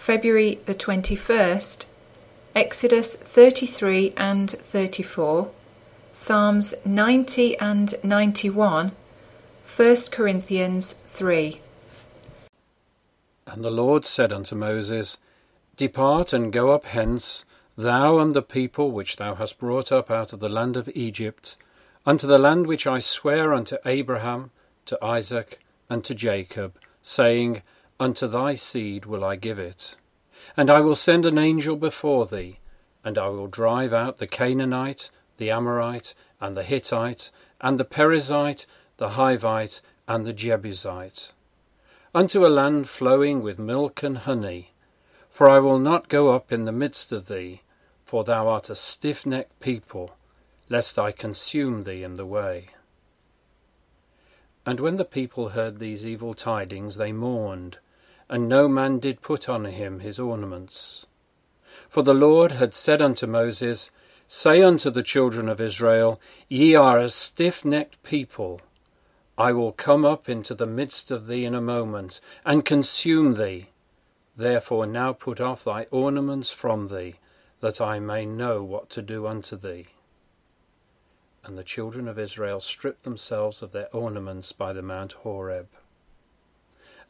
February the 21st, Exodus 33 and 34, Psalms 90 and 91, 1 Corinthians 3. And the Lord said unto Moses, Depart and go up hence, thou and the people which thou hast brought up out of the land of Egypt, unto the land which I swear unto Abraham, to Isaac, and to Jacob, saying, Unto thy seed will I give it. And I will send an angel before thee, and I will drive out the Canaanite, the Amorite, and the Hittite, and the Perizzite, the Hivite, and the Jebusite, unto a land flowing with milk and honey. For I will not go up in the midst of thee, for thou art a stiff necked people, lest I consume thee in the way. And when the people heard these evil tidings, they mourned, and no man did put on him his ornaments. For the Lord had said unto Moses, Say unto the children of Israel, Ye are a stiff necked people. I will come up into the midst of thee in a moment, and consume thee. Therefore now put off thy ornaments from thee, that I may know what to do unto thee. And the children of Israel stripped themselves of their ornaments by the Mount Horeb.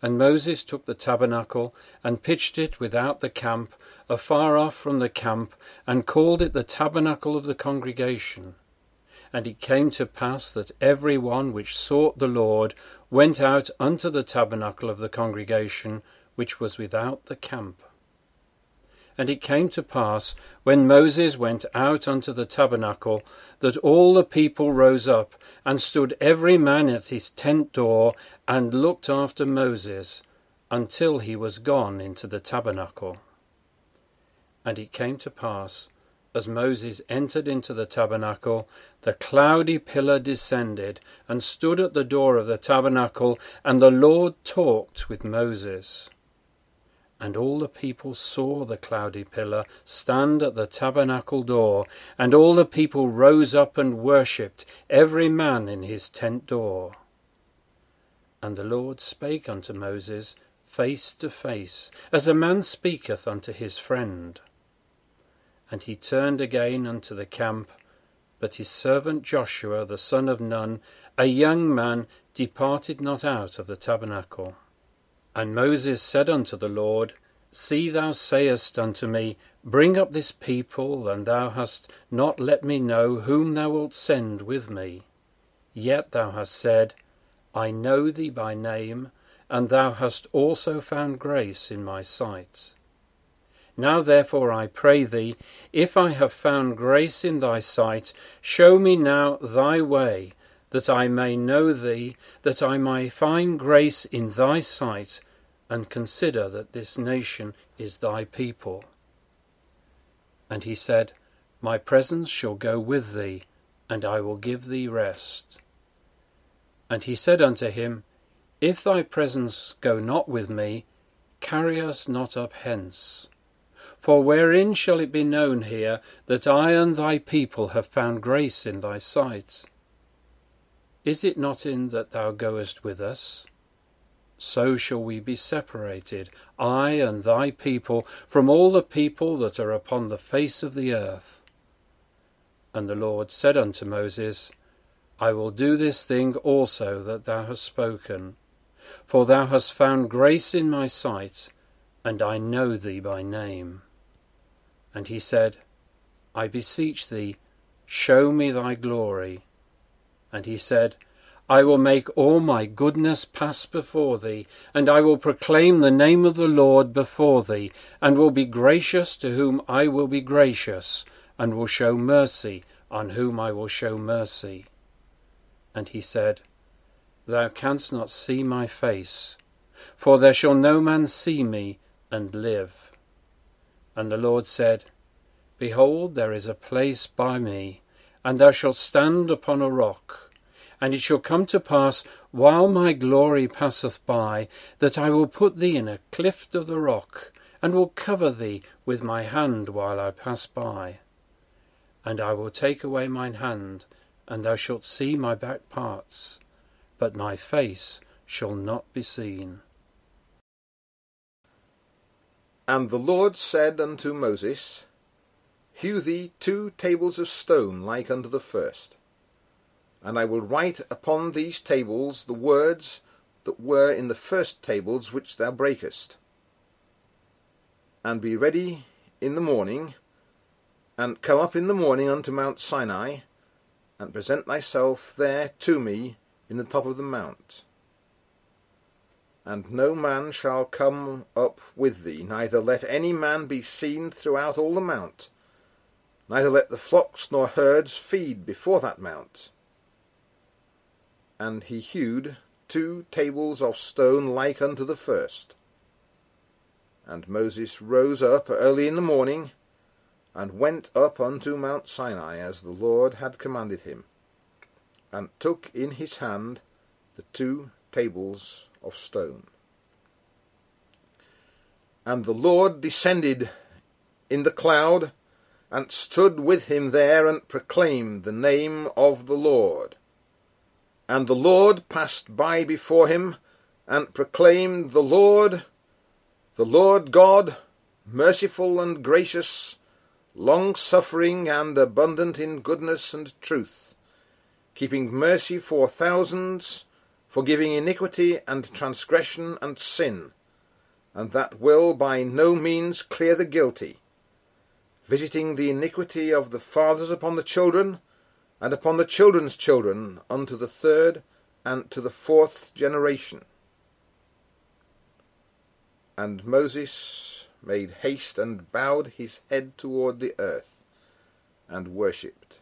And Moses took the tabernacle, and pitched it without the camp, afar off from the camp, and called it the tabernacle of the congregation. And it came to pass that every one which sought the Lord went out unto the tabernacle of the congregation, which was without the camp. And it came to pass, when Moses went out unto the tabernacle, that all the people rose up, and stood every man at his tent door, and looked after Moses, until he was gone into the tabernacle. And it came to pass, as Moses entered into the tabernacle, the cloudy pillar descended, and stood at the door of the tabernacle, and the Lord talked with Moses. And all the people saw the cloudy pillar stand at the tabernacle door, and all the people rose up and worshipped, every man in his tent door. And the Lord spake unto Moses face to face, as a man speaketh unto his friend. And he turned again unto the camp, but his servant Joshua the son of Nun, a young man, departed not out of the tabernacle. And Moses said unto the Lord, See, thou sayest unto me, Bring up this people, and thou hast not let me know whom thou wilt send with me. Yet thou hast said, I know thee by name, and thou hast also found grace in my sight. Now therefore I pray thee, if I have found grace in thy sight, show me now thy way, that I may know thee, that I may find grace in thy sight, and consider that this nation is thy people. And he said, My presence shall go with thee, and I will give thee rest. And he said unto him, If thy presence go not with me, carry us not up hence. For wherein shall it be known here that I and thy people have found grace in thy sight? Is it not in that thou goest with us? so shall we be separated, I and thy people, from all the people that are upon the face of the earth. And the Lord said unto Moses, I will do this thing also that thou hast spoken, for thou hast found grace in my sight, and I know thee by name. And he said, I beseech thee, show me thy glory. And he said, I will make all my goodness pass before thee, and I will proclaim the name of the Lord before thee, and will be gracious to whom I will be gracious, and will show mercy on whom I will show mercy. And he said, Thou canst not see my face, for there shall no man see me and live. And the Lord said, Behold, there is a place by me, and thou shalt stand upon a rock. And it shall come to pass, while my glory passeth by, that I will put thee in a clift of the rock, and will cover thee with my hand while I pass by. And I will take away mine hand, and thou shalt see my back parts, but my face shall not be seen. And the Lord said unto Moses, Hew thee two tables of stone like unto the first. And I will write upon these tables the words that were in the first tables which thou breakest. And be ready in the morning, and come up in the morning unto Mount Sinai, and present thyself there to me in the top of the mount and no man shall come up with thee, neither let any man be seen throughout all the mount, neither let the flocks nor herds feed before that mount. And he hewed two tables of stone like unto the first. And Moses rose up early in the morning, and went up unto Mount Sinai, as the Lord had commanded him, and took in his hand the two tables of stone. And the Lord descended in the cloud, and stood with him there, and proclaimed the name of the Lord. And the Lord passed by before him, and proclaimed, The Lord, the Lord God, merciful and gracious, long suffering and abundant in goodness and truth, keeping mercy for thousands, forgiving iniquity and transgression and sin, and that will by no means clear the guilty, visiting the iniquity of the fathers upon the children, and upon the children's children unto the third and to the fourth generation. And Moses made haste and bowed his head toward the earth, and worshipped.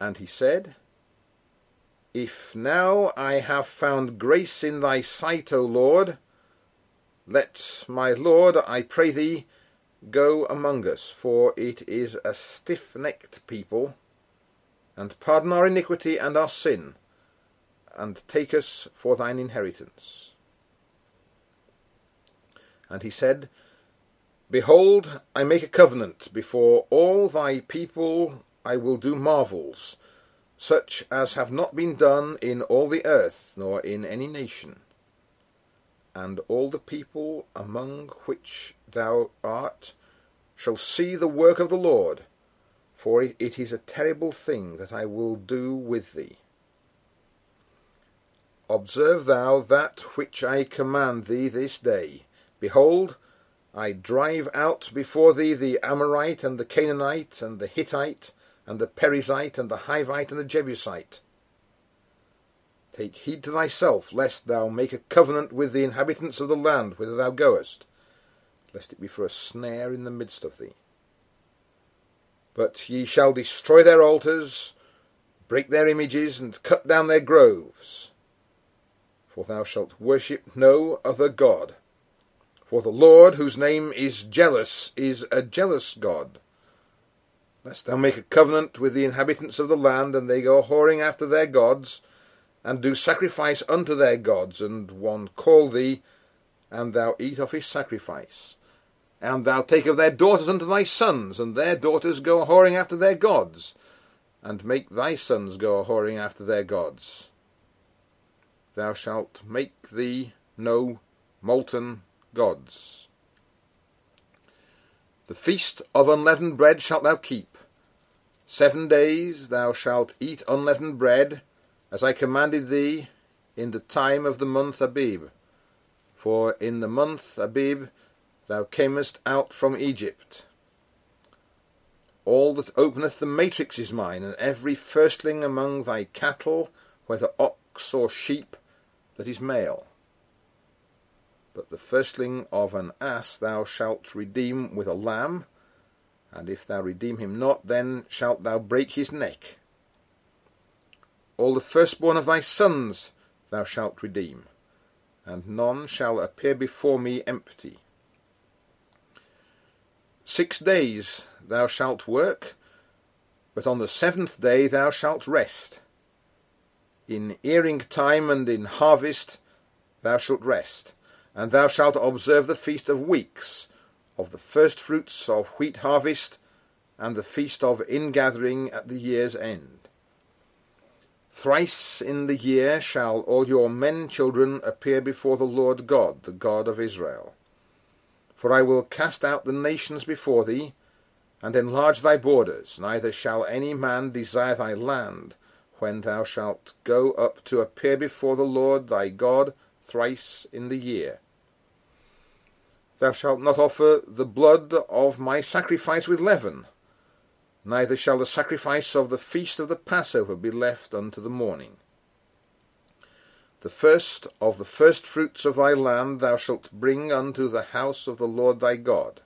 And he said, if now I have found grace in thy sight, O Lord, let my Lord, I pray thee, go among us, for it is a stiff necked people, and pardon our iniquity and our sin, and take us for thine inheritance. And he said, Behold, I make a covenant before all thy people, I will do marvels such as have not been done in all the earth, nor in any nation. And all the people among which thou art shall see the work of the Lord, for it is a terrible thing that I will do with thee. Observe thou that which I command thee this day. Behold, I drive out before thee the Amorite, and the Canaanite, and the Hittite, and the Perizzite, and the Hivite, and the Jebusite. Take heed to thyself, lest thou make a covenant with the inhabitants of the land whither thou goest, lest it be for a snare in the midst of thee. But ye shall destroy their altars, break their images, and cut down their groves. For thou shalt worship no other God. For the Lord, whose name is jealous, is a jealous God lest thou make a covenant with the inhabitants of the land, and they go whoring after their gods, and do sacrifice unto their gods, and one call thee, and thou eat of his sacrifice. And thou take of their daughters unto thy sons, and their daughters go a whoring after their gods, and make thy sons go a whoring after their gods. Thou shalt make thee no molten gods. The feast of unleavened bread shalt thou keep. Seven days thou shalt eat unleavened bread, as I commanded thee, in the time of the month Abib. For in the month Abib thou camest out from Egypt. All that openeth the matrix is mine, and every firstling among thy cattle, whether ox or sheep, that is male. But the firstling of an ass thou shalt redeem with a lamb, and if thou redeem him not, then shalt thou break his neck. All the firstborn of thy sons thou shalt redeem, and none shall appear before me empty. Six days thou shalt work, but on the seventh day thou shalt rest. In earing time and in harvest thou shalt rest, and thou shalt observe the feast of weeks, of the firstfruits of wheat harvest, and the feast of ingathering at the year's end. Thrice in the year shall all your men children appear before the Lord God, the God of Israel. For I will cast out the nations before thee, and enlarge thy borders, neither shall any man desire thy land, when thou shalt go up to appear before the Lord thy God thrice in the year. Thou shalt not offer the blood of my sacrifice with leaven, neither shall the sacrifice of the feast of the Passover be left unto the morning. The first of the firstfruits of thy land thou shalt bring unto the house of the Lord thy God.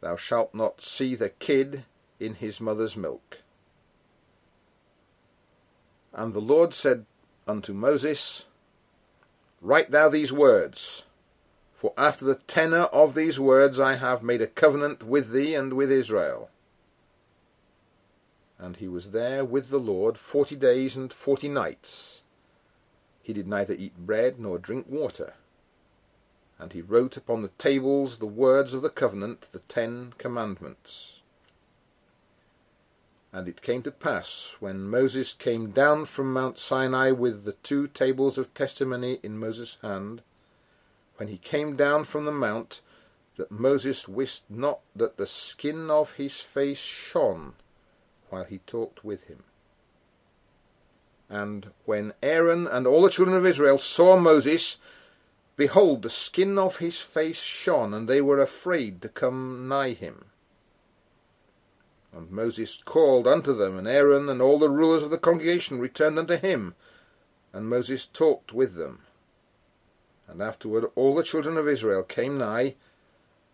Thou shalt not see the kid in his mother's milk. And the Lord said unto Moses, Write thou these words, for after the tenor of these words I have made a covenant with thee and with Israel. And he was there with the Lord forty days and forty nights. He did neither eat bread nor drink water. And he wrote upon the tables the words of the covenant, the Ten Commandments. And it came to pass, when Moses came down from Mount Sinai with the two tables of testimony in Moses' hand, when he came down from the mount, that Moses wist not that the skin of his face shone while he talked with him. And when Aaron and all the children of Israel saw Moses, behold, the skin of his face shone, and they were afraid to come nigh him. And Moses called unto them, and Aaron and all the rulers of the congregation returned unto him, and Moses talked with them. And afterward all the children of Israel came nigh,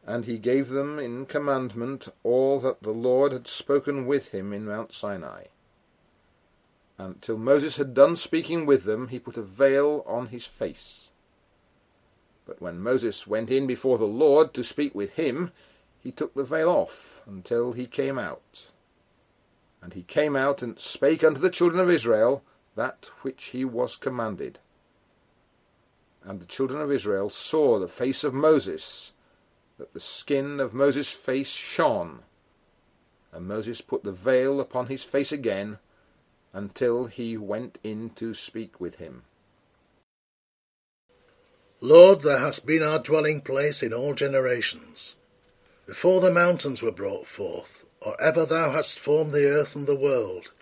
and he gave them in commandment all that the Lord had spoken with him in Mount Sinai. And till Moses had done speaking with them, he put a veil on his face. But when Moses went in before the Lord to speak with him, he took the veil off until he came out. And he came out and spake unto the children of Israel that which he was commanded. And the children of Israel saw the face of Moses, that the skin of Moses' face shone. And Moses put the veil upon his face again, until he went in to speak with him. Lord, thou hast been our dwelling place in all generations. Before the mountains were brought forth, or ever thou hadst formed the earth and the world,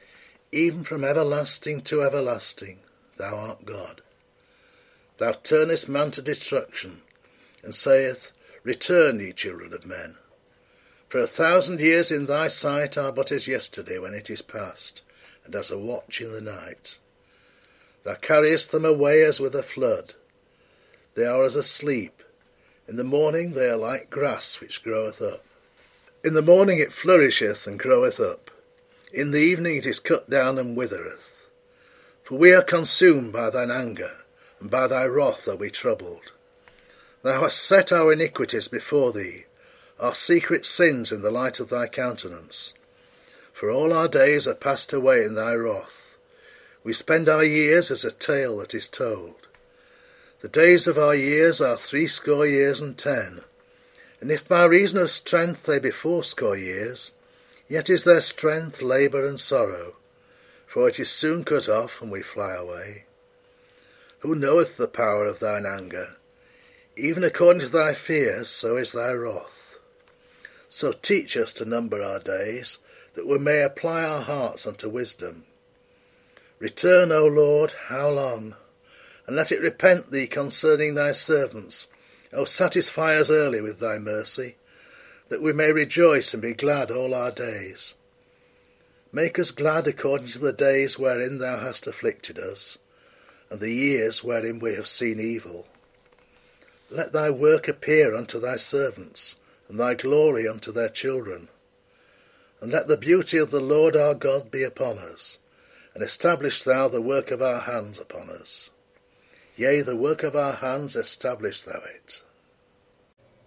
even from everlasting to everlasting, thou art God. Thou turnest man to destruction, and sayest, Return, ye children of men. For a thousand years in thy sight are but as yesterday when it is past, and as a watch in the night. Thou carriest them away as with a flood. They are as asleep. In the morning they are like grass which groweth up. In the morning it flourisheth and groweth up. In the evening it is cut down and withereth. For we are consumed by thine anger, and by thy wrath are we troubled. Thou hast set our iniquities before thee, our secret sins in the light of thy countenance. For all our days are passed away in thy wrath. We spend our years as a tale that is told. The days of our years are threescore years and ten. And if by reason of strength they be fourscore years, yet is their strength labour and sorrow, for it is soon cut off, and we fly away. Who knoweth the power of thine anger? Even according to thy fears, so is thy wrath. So teach us to number our days, that we may apply our hearts unto wisdom. Return, O Lord, how long? and let it repent thee concerning thy servants. O satisfy us early with thy mercy, that we may rejoice and be glad all our days. Make us glad according to the days wherein thou hast afflicted us, and the years wherein we have seen evil. Let thy work appear unto thy servants, and thy glory unto their children. And let the beauty of the Lord our God be upon us, and establish thou the work of our hands upon us. Yea, the work of our hands establish thou it.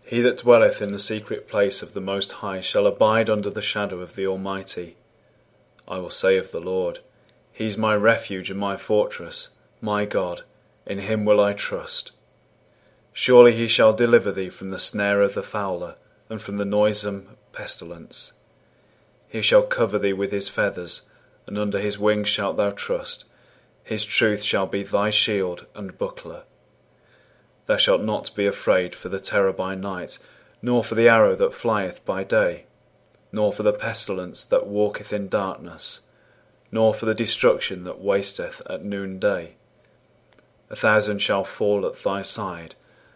He that dwelleth in the secret place of the Most High shall abide under the shadow of the Almighty. I will say of the Lord, He is my refuge and my fortress, my God, in him will I trust. Surely he shall deliver thee from the snare of the fowler, and from the noisome pestilence. He shall cover thee with his feathers, and under his wings shalt thou trust. His truth shall be thy shield and buckler. Thou shalt not be afraid for the terror by night, nor for the arrow that flieth by day, nor for the pestilence that walketh in darkness, nor for the destruction that wasteth at noonday. A thousand shall fall at thy side,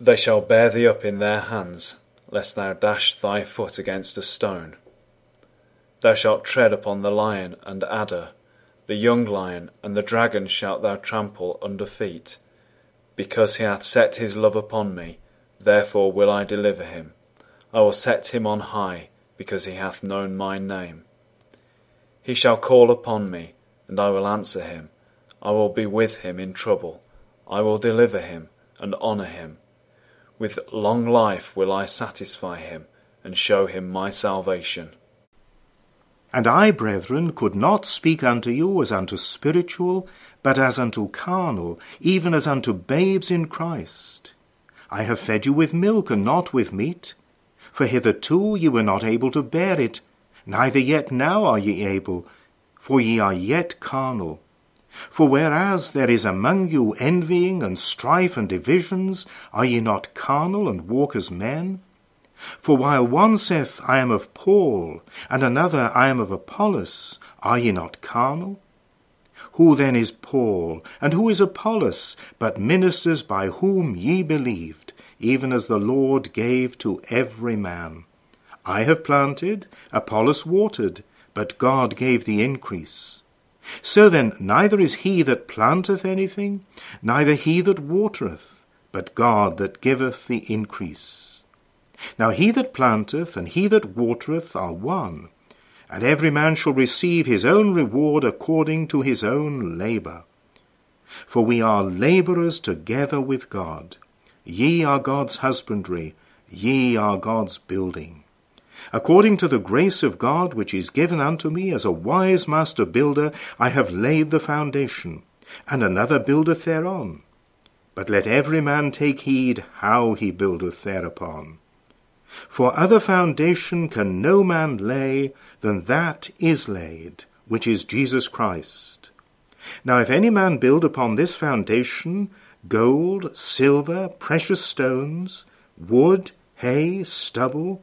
They shall bear thee up in their hands, lest thou dash thy foot against a stone. Thou shalt tread upon the lion and adder, the young lion and the dragon shalt thou trample under feet. Because he hath set his love upon me, therefore will I deliver him. I will set him on high, because he hath known my name. He shall call upon me, and I will answer him. I will be with him in trouble. I will deliver him and honour him. With long life will I satisfy him, and show him my salvation. And I, brethren, could not speak unto you as unto spiritual, but as unto carnal, even as unto babes in Christ. I have fed you with milk, and not with meat. For hitherto ye were not able to bear it, neither yet now are ye able, for ye are yet carnal. For whereas there is among you envying and strife and divisions, are ye not carnal and walk as men? For while one saith, I am of Paul, and another, I am of Apollos, are ye not carnal? Who then is Paul, and who is Apollos, but ministers by whom ye believed, even as the Lord gave to every man? I have planted, Apollos watered, but God gave the increase. So then, neither is he that planteth anything, neither he that watereth, but God that giveth the increase. Now he that planteth and he that watereth are one, and every man shall receive his own reward according to his own labour. For we are labourers together with God. Ye are God's husbandry, ye are God's building. According to the grace of God which is given unto me as a wise master builder, I have laid the foundation, and another buildeth thereon. But let every man take heed how he buildeth thereupon. For other foundation can no man lay than that is laid, which is Jesus Christ. Now if any man build upon this foundation gold, silver, precious stones, wood, hay, stubble,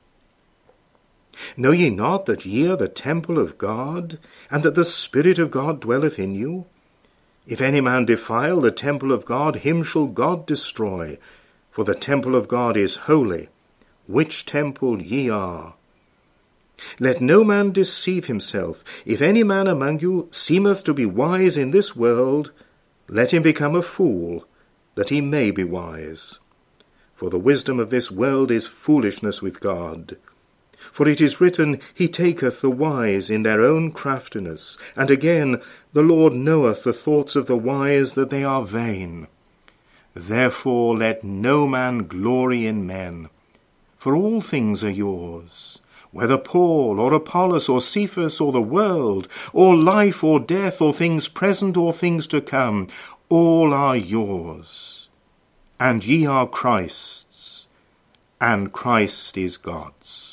Know ye not that ye are the temple of God, and that the Spirit of God dwelleth in you? If any man defile the temple of God, him shall God destroy, for the temple of God is holy which temple ye are. Let no man deceive himself. If any man among you seemeth to be wise in this world, let him become a fool, that he may be wise. For the wisdom of this world is foolishness with God. For it is written, He taketh the wise in their own craftiness. And again, The Lord knoweth the thoughts of the wise, that they are vain. Therefore let no man glory in men for all things are yours, whether Paul or Apollos or Cephas or the world, or life or death or things present or things to come, all are yours. And ye are Christ's, and Christ is God's.